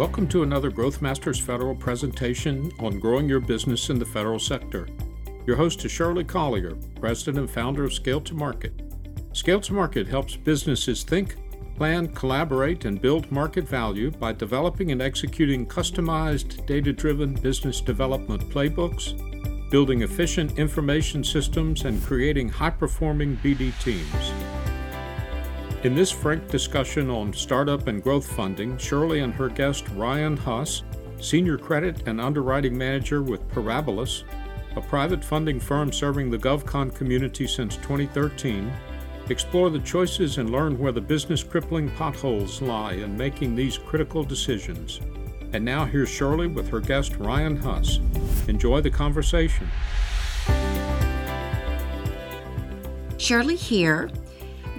Welcome to another Growth Masters Federal presentation on growing your business in the federal sector. Your host is Shirley Collier, President and founder of Scale to Market. Scale to Market helps businesses think, plan, collaborate, and build market value by developing and executing customized, data driven business development playbooks, building efficient information systems, and creating high performing BD teams. In this frank discussion on startup and growth funding, Shirley and her guest Ryan Huss, Senior Credit and Underwriting Manager with Parabilis, a private funding firm serving the GovCon community since 2013, explore the choices and learn where the business crippling potholes lie in making these critical decisions. And now here's Shirley with her guest Ryan Huss. Enjoy the conversation. Shirley here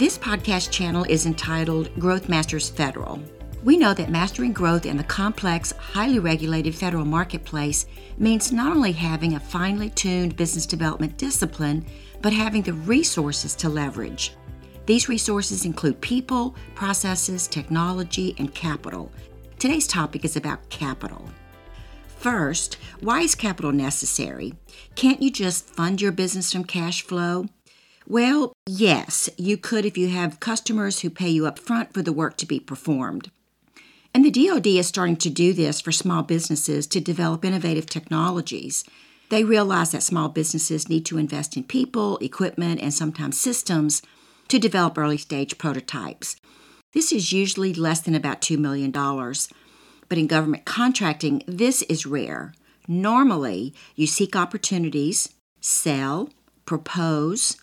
this podcast channel is entitled Growth Masters Federal. We know that mastering growth in the complex, highly regulated federal marketplace means not only having a finely tuned business development discipline, but having the resources to leverage. These resources include people, processes, technology, and capital. Today's topic is about capital. First, why is capital necessary? Can't you just fund your business from cash flow? Well, yes, you could if you have customers who pay you up front for the work to be performed. And the DoD is starting to do this for small businesses to develop innovative technologies. They realize that small businesses need to invest in people, equipment, and sometimes systems to develop early stage prototypes. This is usually less than about $2 million. But in government contracting, this is rare. Normally, you seek opportunities, sell, propose,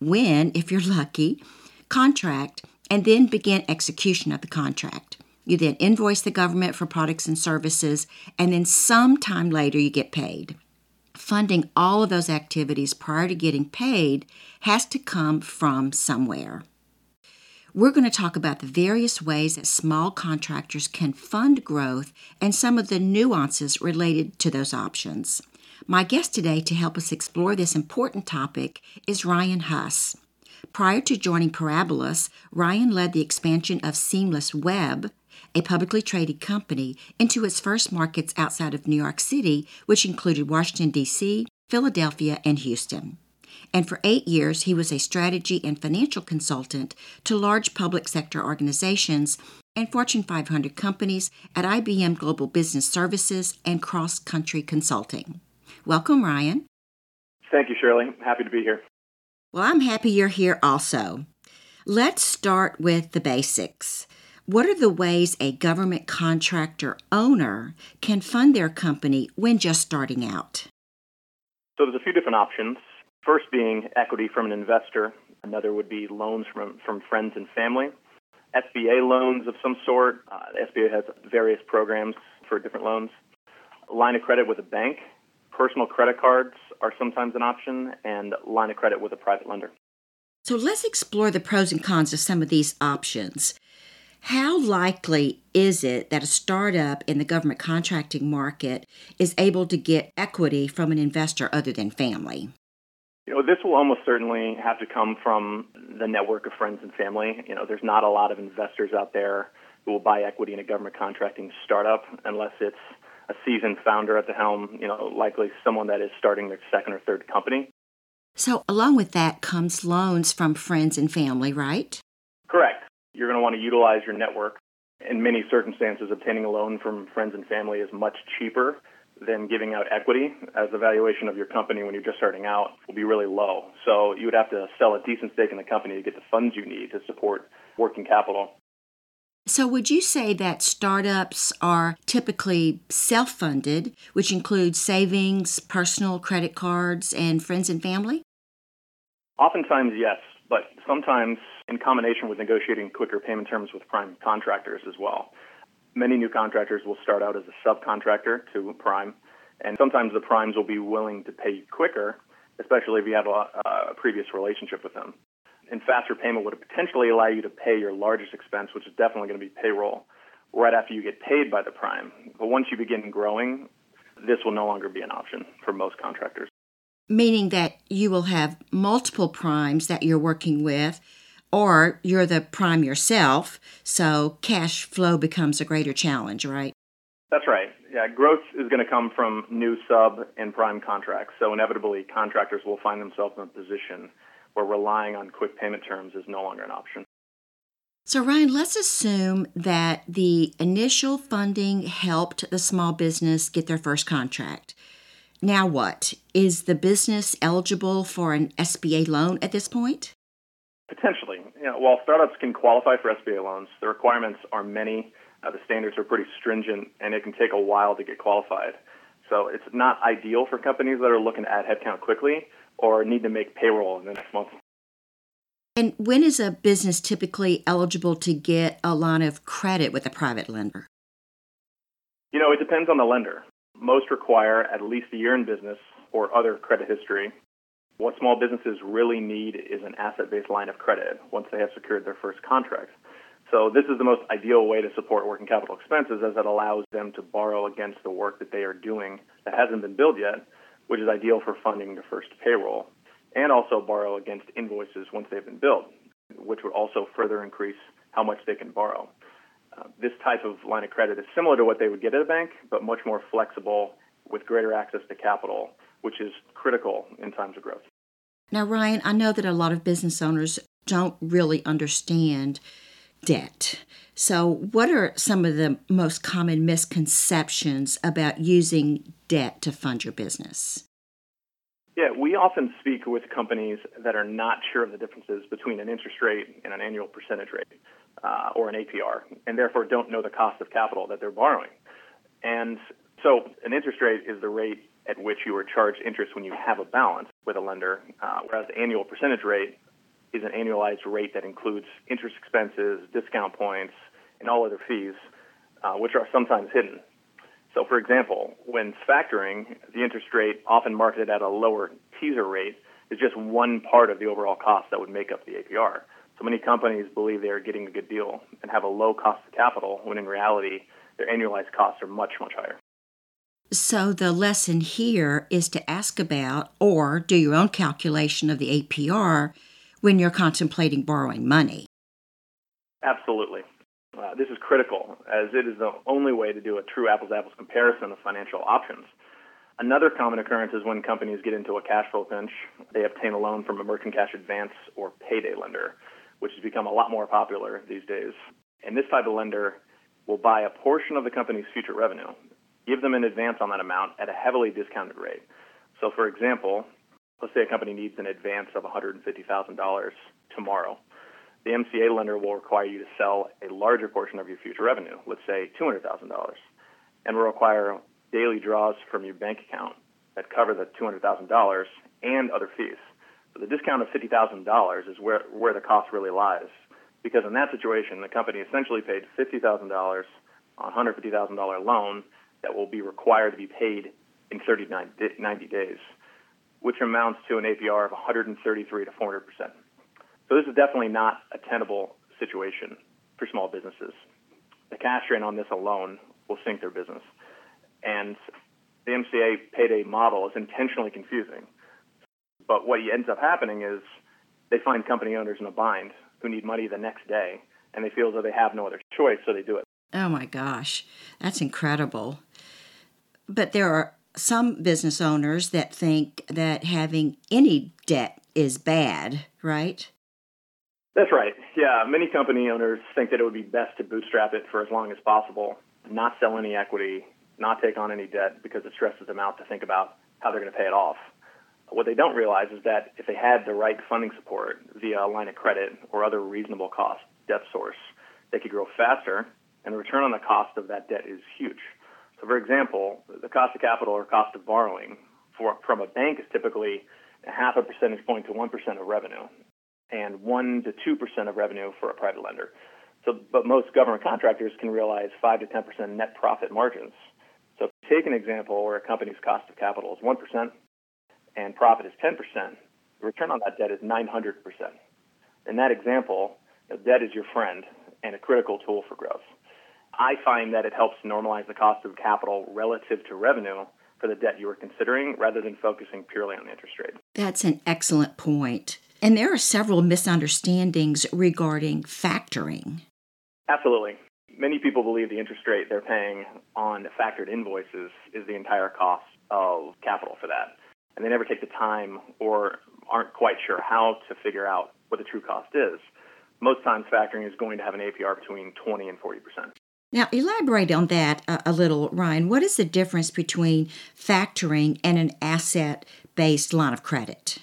win, if you're lucky, contract, and then begin execution of the contract. You then invoice the government for products and services, and then sometime later you get paid. Funding all of those activities prior to getting paid has to come from somewhere. We're going to talk about the various ways that small contractors can fund growth and some of the nuances related to those options. My guest today to help us explore this important topic is Ryan Huss. Prior to joining Parabilis, Ryan led the expansion of Seamless Web, a publicly traded company, into its first markets outside of New York City, which included Washington, D.C., Philadelphia, and Houston. And for eight years, he was a strategy and financial consultant to large public sector organizations and Fortune 500 companies at IBM Global Business Services and Cross Country Consulting. Welcome, Ryan. Thank you, Shirley. Happy to be here. Well, I'm happy you're here also. Let's start with the basics. What are the ways a government contractor owner can fund their company when just starting out? So, there's a few different options. First, being equity from an investor, another would be loans from, from friends and family. SBA loans of some sort. Uh, SBA has various programs for different loans. Line of credit with a bank Personal credit cards are sometimes an option, and line of credit with a private lender. So let's explore the pros and cons of some of these options. How likely is it that a startup in the government contracting market is able to get equity from an investor other than family? You know, this will almost certainly have to come from the network of friends and family. You know, there's not a lot of investors out there who will buy equity in a government contracting startup unless it's a seasoned founder at the helm, you know, likely someone that is starting their second or third company. So, along with that comes loans from friends and family, right? Correct. You're going to want to utilize your network. In many circumstances, obtaining a loan from friends and family is much cheaper than giving out equity, as the valuation of your company when you're just starting out will be really low. So, you would have to sell a decent stake in the company to get the funds you need to support working capital. So, would you say that startups are typically self funded, which includes savings, personal credit cards, and friends and family? Oftentimes, yes, but sometimes in combination with negotiating quicker payment terms with prime contractors as well. Many new contractors will start out as a subcontractor to prime, and sometimes the primes will be willing to pay quicker, especially if you have a, a previous relationship with them and faster payment would potentially allow you to pay your largest expense, which is definitely going to be payroll, right after you get paid by the prime. But once you begin growing, this will no longer be an option for most contractors. Meaning that you will have multiple primes that you're working with, or you're the prime yourself, so cash flow becomes a greater challenge, right? That's right. Yeah, growth is going to come from new sub and prime contracts. So inevitably, contractors will find themselves in a position where relying on quick payment terms is no longer an option. So, Ryan, let's assume that the initial funding helped the small business get their first contract. Now, what? Is the business eligible for an SBA loan at this point? Potentially. You know, while startups can qualify for SBA loans, the requirements are many uh, the standards are pretty stringent, and it can take a while to get qualified. So it's not ideal for companies that are looking to add headcount quickly or need to make payroll in the next month. And when is a business typically eligible to get a line of credit with a private lender? You know, it depends on the lender. Most require at least a year in business or other credit history. What small businesses really need is an asset based line of credit once they have secured their first contract. So this is the most ideal way to support working capital expenses as it allows them to borrow against the work that they are doing that hasn't been billed yet, which is ideal for funding the first payroll, and also borrow against invoices once they've been billed, which would also further increase how much they can borrow. Uh, this type of line of credit is similar to what they would get at a bank, but much more flexible with greater access to capital, which is critical in times of growth. Now, Ryan, I know that a lot of business owners don't really understand debt. So, what are some of the most common misconceptions about using debt to fund your business? Yeah, we often speak with companies that are not sure of the differences between an interest rate and an annual percentage rate uh, or an APR, and therefore don't know the cost of capital that they're borrowing. And so, an interest rate is the rate at which you are charged interest when you have a balance with a lender, uh, whereas the annual percentage rate is an annualized rate that includes interest expenses, discount points, and all other fees, uh, which are sometimes hidden. So, for example, when factoring, the interest rate, often marketed at a lower teaser rate, is just one part of the overall cost that would make up the APR. So many companies believe they are getting a good deal and have a low cost of capital, when in reality, their annualized costs are much, much higher. So, the lesson here is to ask about or do your own calculation of the APR when you're contemplating borrowing money. Absolutely. Uh, this is critical, as it is the only way to do a true apples apples comparison of financial options. Another common occurrence is when companies get into a cash flow pinch, they obtain a loan from a merchant cash advance or payday lender, which has become a lot more popular these days. And this type of lender will buy a portion of the company's future revenue, give them an advance on that amount at a heavily discounted rate. So, for example, let's say a company needs an advance of $150,000 tomorrow. The MCA lender will require you to sell a larger portion of your future revenue, let's say $200,000, and will require daily draws from your bank account that cover the $200,000 and other fees. So the discount of $50,000 is where, where the cost really lies. Because in that situation, the company essentially paid $50,000 on a $150,000 loan that will be required to be paid in 30, 90 days which amounts to an APR of 133 to 400 percent. So this is definitely not a tenable situation for small businesses. The cash drain on this alone will sink their business, and the MCA payday model is intentionally confusing. But what ends up happening is they find company owners in a bind who need money the next day, and they feel as though they have no other choice, so they do it. Oh my gosh, that's incredible. But there are some business owners that think that having any debt is bad, right? That's right. Yeah, many company owners think that it would be best to bootstrap it for as long as possible, not sell any equity, not take on any debt because it stresses them out to think about how they're going to pay it off. What they don't realize is that if they had the right funding support via a line of credit or other reasonable cost debt source, they could grow faster, and the return on the cost of that debt is huge. So, for example, the cost of capital or cost of borrowing for, from a bank is typically half a percentage point to 1% of revenue and 1 to 2% of revenue for a private lender. So, but most government contractors can realize 5 to 10% net profit margins. So, take an example where a company's cost of capital is 1% and profit is 10%, the return on that debt is 900%. In that example, debt is your friend and a critical tool for growth. I find that it helps normalize the cost of capital relative to revenue for the debt you are considering rather than focusing purely on the interest rate. That's an excellent point. And there are several misunderstandings regarding factoring. Absolutely. Many people believe the interest rate they're paying on factored invoices is the entire cost of capital for that. And they never take the time or aren't quite sure how to figure out what the true cost is. Most times, factoring is going to have an APR between 20 and 40 percent. Now, elaborate on that a, a, little, Ryan. What is the difference between factoring and an asset based line of credit?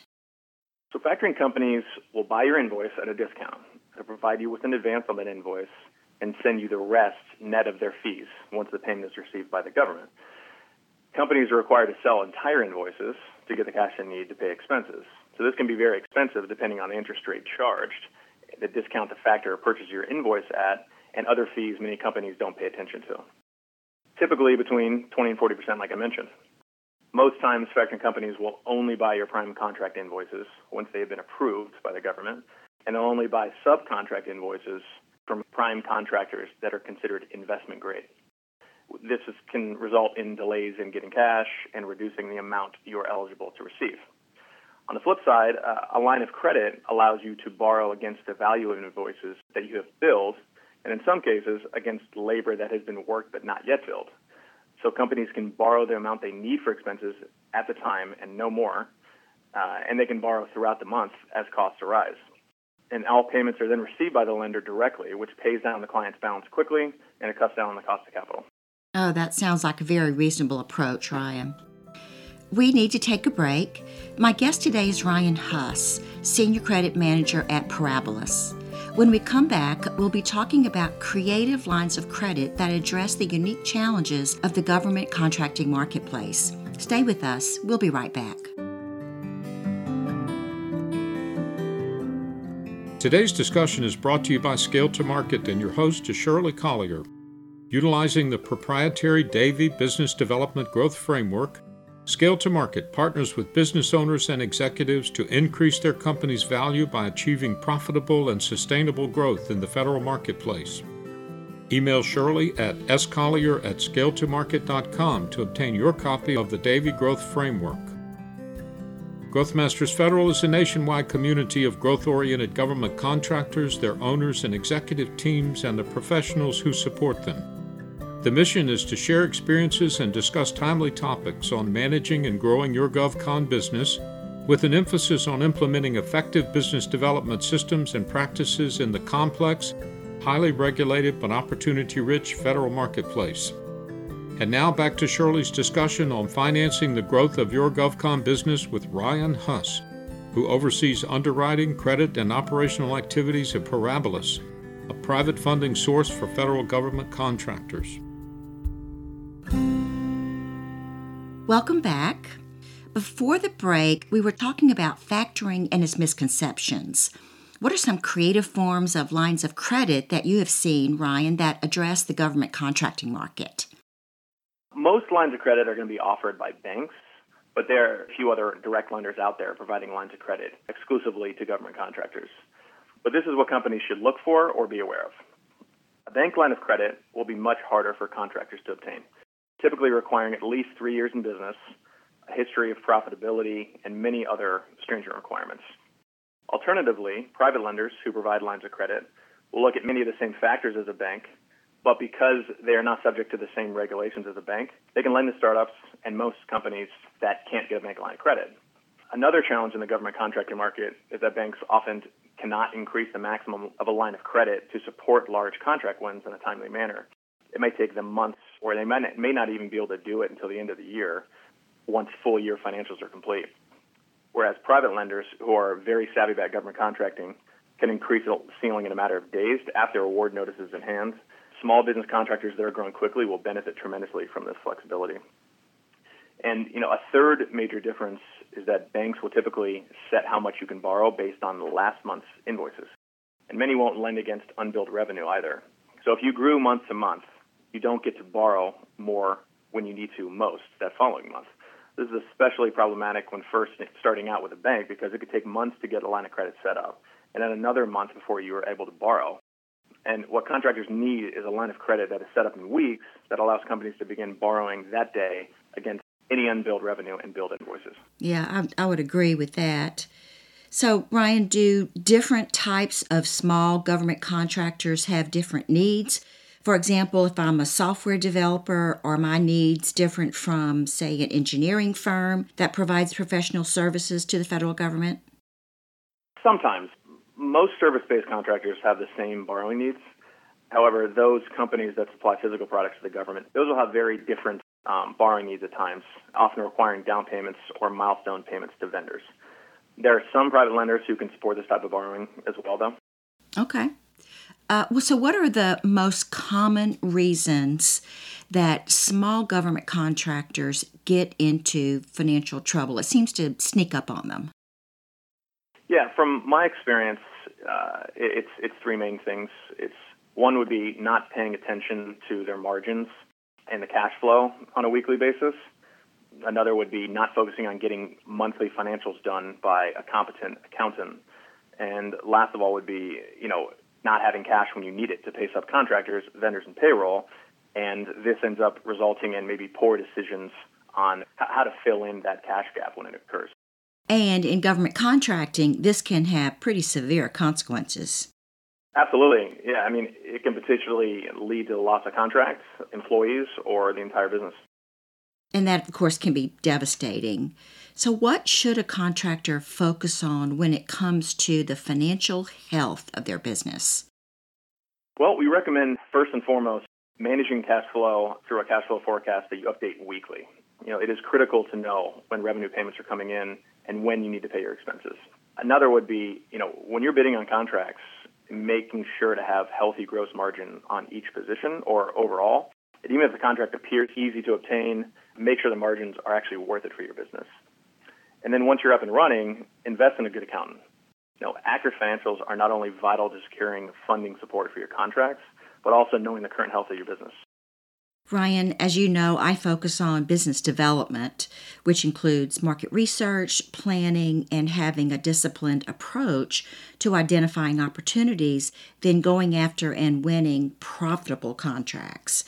So, factoring companies will buy your invoice at a discount to provide you with an advance on that invoice and send you the rest net of their fees once the payment is received by the government. Companies are required to sell entire invoices to get the cash they need to pay expenses. So this can be very expensive depending on the interest rate charged, the discount the factor purchases your invoice at, and other fees many companies don't pay attention to. Typically between 20 and 40 percent, like I mentioned. Most times, factoring companies will only buy your prime contract invoices once they have been approved by the government, and they'll only buy subcontract invoices from prime contractors that are considered investment grade. This is, can result in delays in getting cash and reducing the amount you are eligible to receive. On the flip side, uh, a line of credit allows you to borrow against the value of invoices that you have billed, and in some cases, against labor that has been worked but not yet billed. So companies can borrow the amount they need for expenses at the time and no more, uh, and they can borrow throughout the month as costs arise and all payments are then received by the lender directly, which pays down the client's balance quickly and it cuts down on the cost of capital. Oh, that sounds like a very reasonable approach, Ryan. We need to take a break. My guest today is Ryan Huss, Senior Credit Manager at Parabilis. When we come back, we'll be talking about creative lines of credit that address the unique challenges of the government contracting marketplace. Stay with us. We'll be right back. Today's discussion is brought to you by Scale to Market and your host is Shirley Collier. Utilizing the proprietary Davy Business Development Growth Framework, Scale to Market partners with business owners and executives to increase their company's value by achieving profitable and sustainable growth in the federal marketplace. Email Shirley at scollier at scaletomarket.com to obtain your copy of the Davy Growth Framework. Growthmasters Federal is a nationwide community of growth oriented government contractors, their owners and executive teams, and the professionals who support them. The mission is to share experiences and discuss timely topics on managing and growing your GovCon business, with an emphasis on implementing effective business development systems and practices in the complex, highly regulated, but opportunity rich federal marketplace. And now back to Shirley's discussion on financing the growth of your GovCon business with Ryan Huss, who oversees underwriting, credit, and operational activities at Parabilis, a private funding source for federal government contractors. Welcome back. Before the break, we were talking about factoring and its misconceptions. What are some creative forms of lines of credit that you have seen, Ryan, that address the government contracting market? Most lines of credit are going to be offered by banks, but there are a few other direct lenders out there providing lines of credit exclusively to government contractors. But this is what companies should look for or be aware of. A bank line of credit will be much harder for contractors to obtain, typically requiring at least three years in business, a history of profitability, and many other stringent requirements. Alternatively, private lenders who provide lines of credit will look at many of the same factors as a bank but because they are not subject to the same regulations as a bank, they can lend to startups and most companies that can't get a bank line of credit. Another challenge in the government contracting market is that banks often cannot increase the maximum of a line of credit to support large contract wins in a timely manner. It may take them months, or they may not even be able to do it until the end of the year once full year financials are complete. Whereas private lenders who are very savvy about government contracting can increase the ceiling in a matter of days after award notices in hand small business contractors that are growing quickly will benefit tremendously from this flexibility. And you know, a third major difference is that banks will typically set how much you can borrow based on the last month's invoices. And many won't lend against unbilled revenue either. So if you grew month to month, you don't get to borrow more when you need to most that following month. This is especially problematic when first starting out with a bank because it could take months to get a line of credit set up and then another month before you are able to borrow. And what contractors need is a line of credit that is set up in weeks that allows companies to begin borrowing that day against any unbilled revenue and billed invoices. Yeah, I, I would agree with that. So, Ryan, do different types of small government contractors have different needs For example, if I'm a software developer, are my needs different from, say, an engineering firm that provides professional services to the federal government? Sometimes. Most service based contractors have the same borrowing needs. However, those companies that supply physical products to the government, those will have very different um, borrowing needs at times, often requiring down payments or milestone payments to vendors. There are some private lenders who can support this type of borrowing as well, though. Okay. Uh, well, so what are the most common reasons that small government contractors get into financial trouble? It seems to sneak up on them. Yeah, from my experience, uh, it's it's three main things. It's one would be not paying attention to their margins and the cash flow on a weekly basis. Another would be not focusing on getting monthly financials done by a competent accountant. And last of all would be, you know, not having cash when you need it to pay subcontractors, vendors, and payroll. And this ends up resulting in maybe poor decisions on how to fill in that cash gap when it occurs. And in government contracting, this can have pretty severe consequences. Absolutely. Yeah. I mean, it can potentially lead to loss of contracts, employees, or the entire business. And that, of course, can be devastating. So, what should a contractor focus on when it comes to the financial health of their business? Well, we recommend first and foremost managing cash flow through a cash flow forecast that you update weekly. You know, it is critical to know when revenue payments are coming in and when you need to pay your expenses. Another would be, you know, when you're bidding on contracts, making sure to have healthy gross margin on each position or overall. And even if the contract appears easy to obtain, make sure the margins are actually worth it for your business. And then once you're up and running, invest in a good accountant. You know, accurate financials are not only vital to securing funding support for your contracts, but also knowing the current health of your business. Ryan, as you know, I focus on business development, which includes market research, planning, and having a disciplined approach to identifying opportunities, then going after and winning profitable contracts.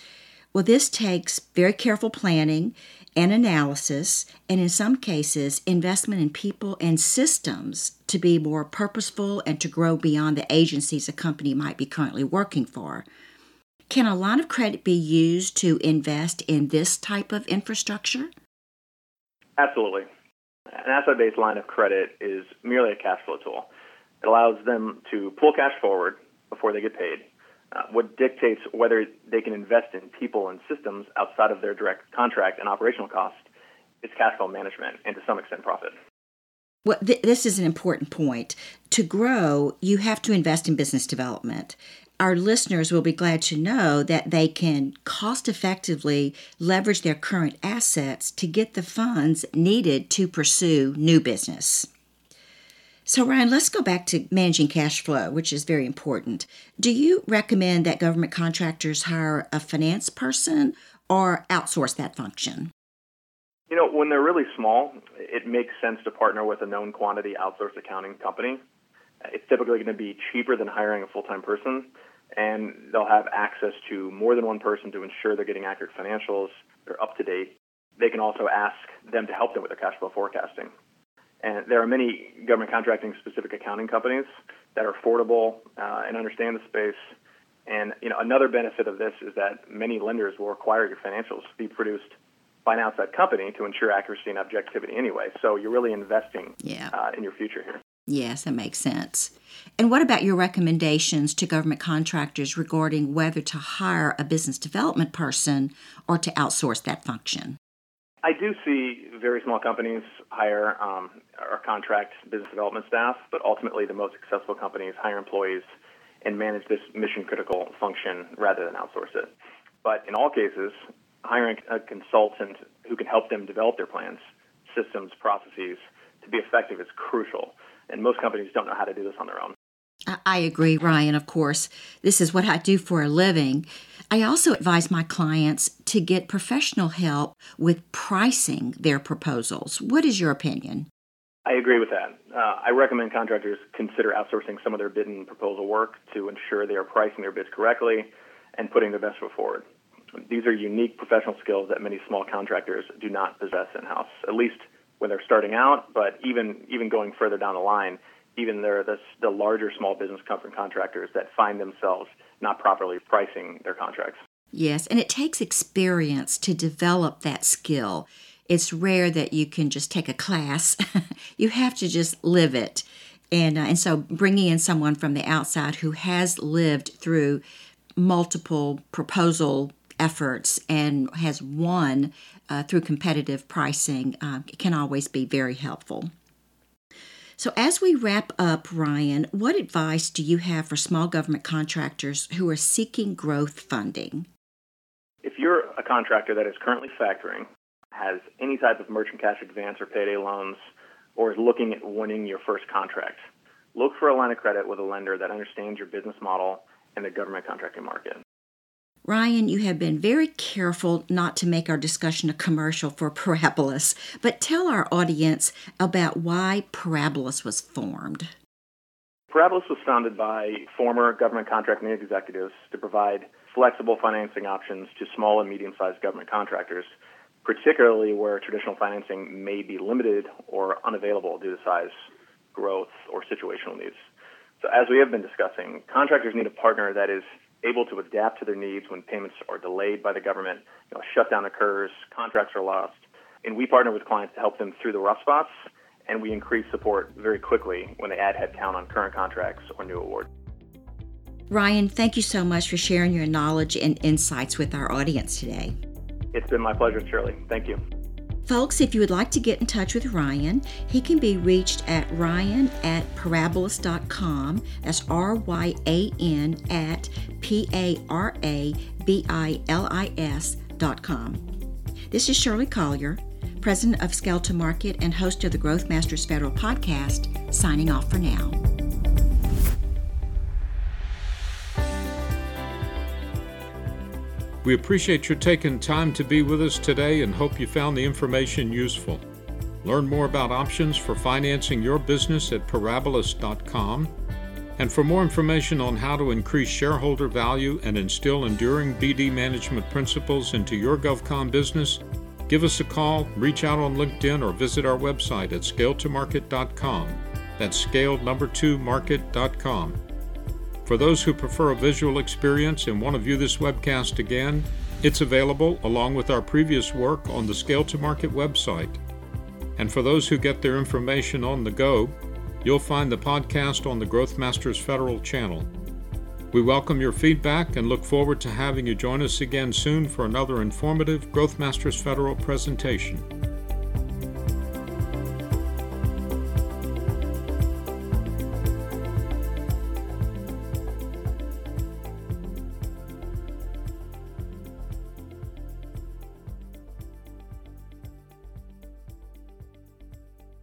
Well, this takes very careful planning and analysis, and in some cases, investment in people and systems to be more purposeful and to grow beyond the agencies a company might be currently working for. Can a line of credit be used to invest in this type of infrastructure? Absolutely. An asset based line of credit is merely a cash flow tool. It allows them to pull cash forward before they get paid uh, what dictates whether they can invest in people and systems outside of their direct contract and operational cost is cash flow management and to some extent profit. Well, th- this is an important point. To grow, you have to invest in business development. Our listeners will be glad to know that they can cost effectively leverage their current assets to get the funds needed to pursue new business. So, Ryan, let's go back to managing cash flow, which is very important. Do you recommend that government contractors hire a finance person or outsource that function? You know, when they're really small, it makes sense to partner with a known quantity outsourced accounting company. It's typically going to be cheaper than hiring a full time person, and they'll have access to more than one person to ensure they're getting accurate financials, they're up to date. They can also ask them to help them with their cash flow forecasting. And there are many government contracting specific accounting companies that are affordable uh, and understand the space. And you know, another benefit of this is that many lenders will require your financials to be produced by an outside company to ensure accuracy and objectivity anyway. So you're really investing yeah. uh, in your future here. Yes, that makes sense. And what about your recommendations to government contractors regarding whether to hire a business development person or to outsource that function? I do see very small companies hire um, or contract business development staff, but ultimately the most successful companies hire employees and manage this mission critical function rather than outsource it. But in all cases, hiring a consultant who can help them develop their plans, systems, processes to be effective is crucial. And most companies don't know how to do this on their own. I agree, Ryan. Of course, this is what I do for a living. I also advise my clients to get professional help with pricing their proposals. What is your opinion? I agree with that. Uh, I recommend contractors consider outsourcing some of their bid and proposal work to ensure they are pricing their bids correctly and putting their best foot forward. These are unique professional skills that many small contractors do not possess in house, at least when they're starting out, but even, even going further down the line, Even there the, the larger small business contractors that find themselves not properly pricing their contracts. Yes, and it takes experience to develop that skill. It's rare that you can just take a class. you have to just live it. And, uh, and so bringing in someone from the outside who has lived through multiple proposal efforts and has won uh, through competitive pricing uh, can always be very helpful. So, as we wrap up, Ryan, what advice do you have for small government contractors who are seeking growth funding? If you're a contractor that is currently factoring, has any type of merchant cash advance or payday loans, or is looking at winning your first contract, look for a line of credit with a lender that understands your business model and the government contracting market. Ryan, you have been very careful not to make our discussion a commercial for Parabilis, but tell our audience about why Parabilis was formed. Parabilis was founded by former government contracting executives to provide flexible financing options to small and medium sized government contractors, particularly where traditional financing may be limited or unavailable due to size, growth, or situational needs. So, as we have been discussing, contractors need a partner that is able to adapt to their needs when payments are delayed by the government, you know, shutdown occurs, contracts are lost, and we partner with clients to help them through the rough spots, and we increase support very quickly when they add headcount on current contracts or new awards. Ryan, thank you so much for sharing your knowledge and insights with our audience today. It's been my pleasure, Shirley. Thank you. Folks, if you would like to get in touch with Ryan, he can be reached at ryan at parabilis.com. That's R Y A N at P A R A B I L I S.com. This is Shirley Collier, President of to Market and host of the Growth Masters Federal Podcast, signing off for now. We appreciate your taking time to be with us today and hope you found the information useful. Learn more about options for financing your business at parabilis.com. And for more information on how to increase shareholder value and instill enduring BD management principles into your GovCon business, give us a call, reach out on LinkedIn, or visit our website at scaletomarket.com. That's scaled number two market.com. For those who prefer a visual experience and want to view this webcast again, it's available along with our previous work on the Scale to Market website. And for those who get their information on the go, you'll find the podcast on the Growth Masters Federal channel. We welcome your feedback and look forward to having you join us again soon for another informative Growth Masters Federal presentation.